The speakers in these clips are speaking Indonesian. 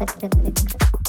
Eclectic Mix.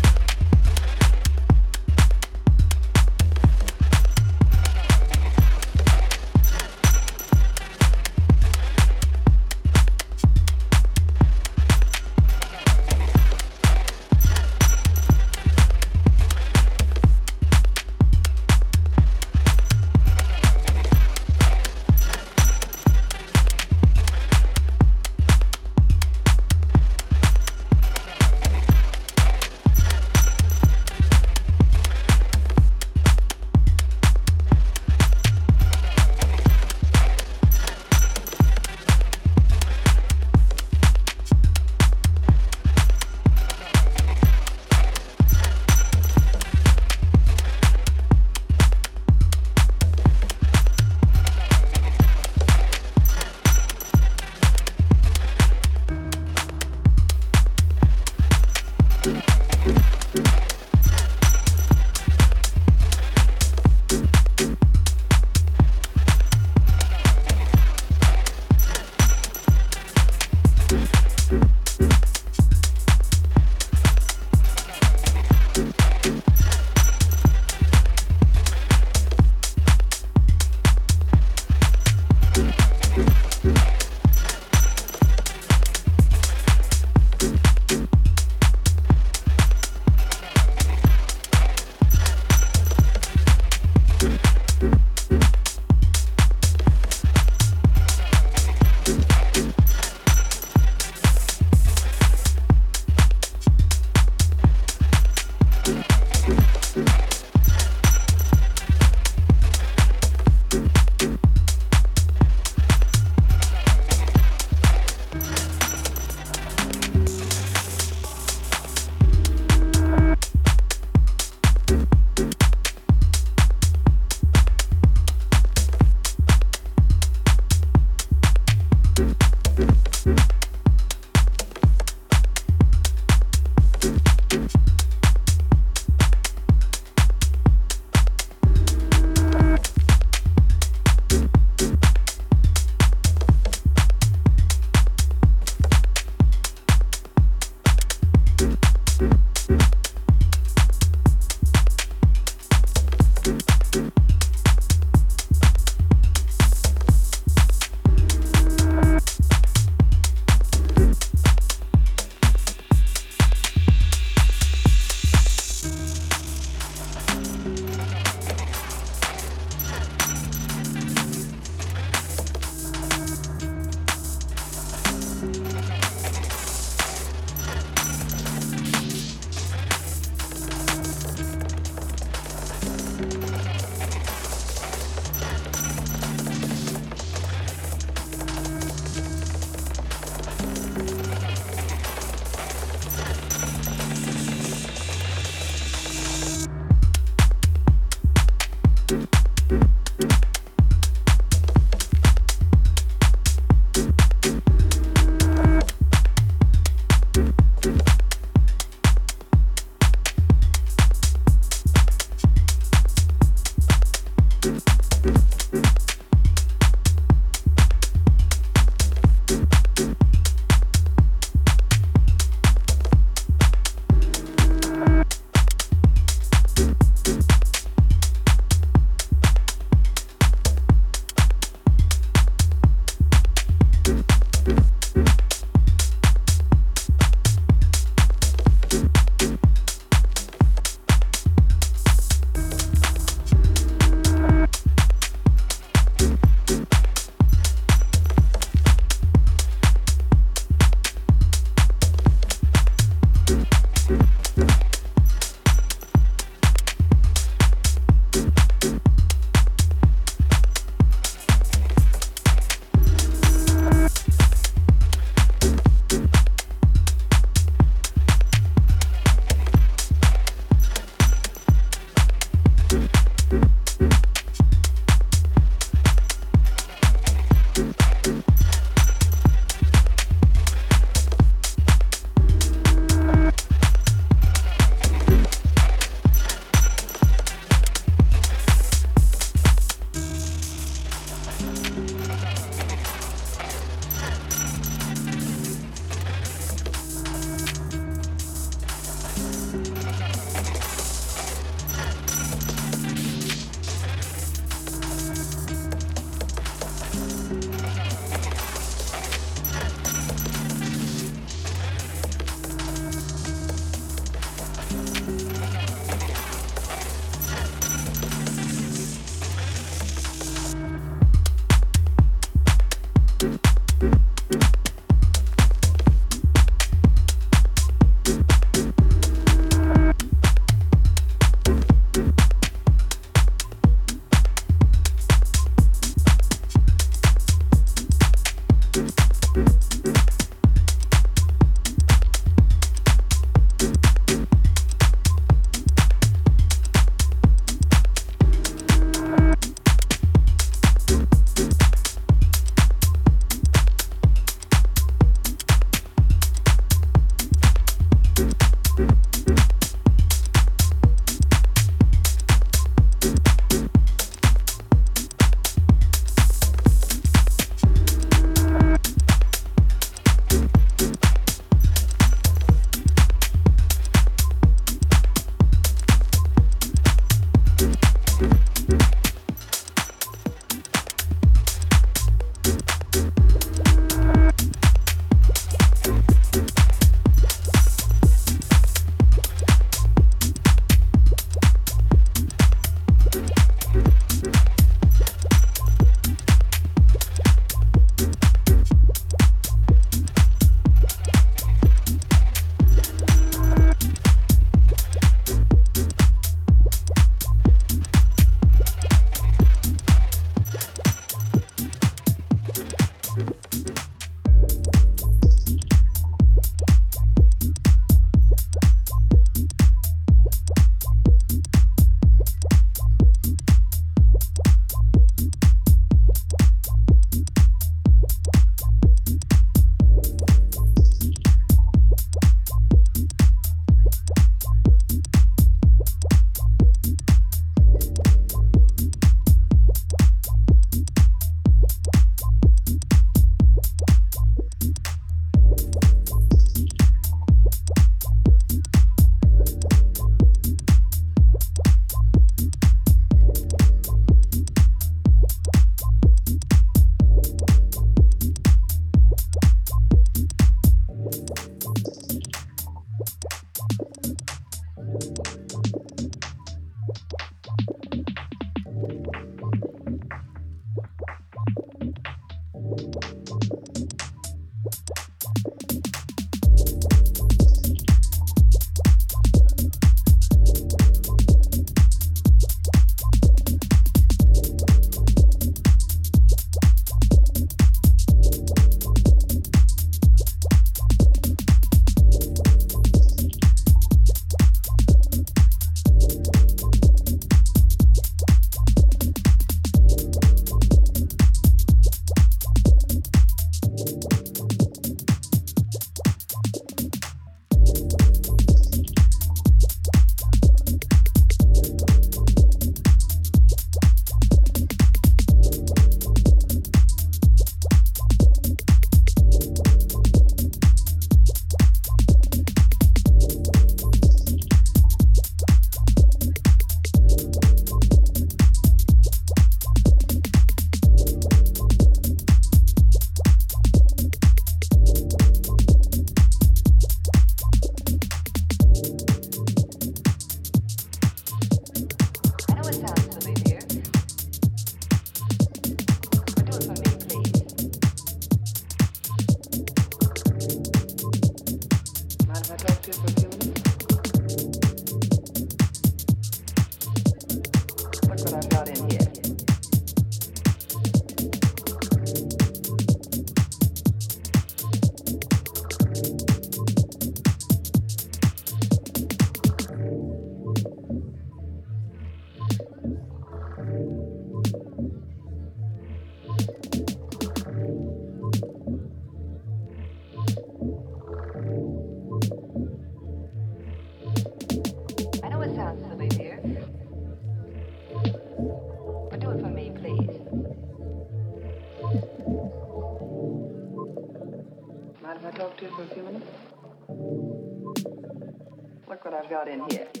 Got in here.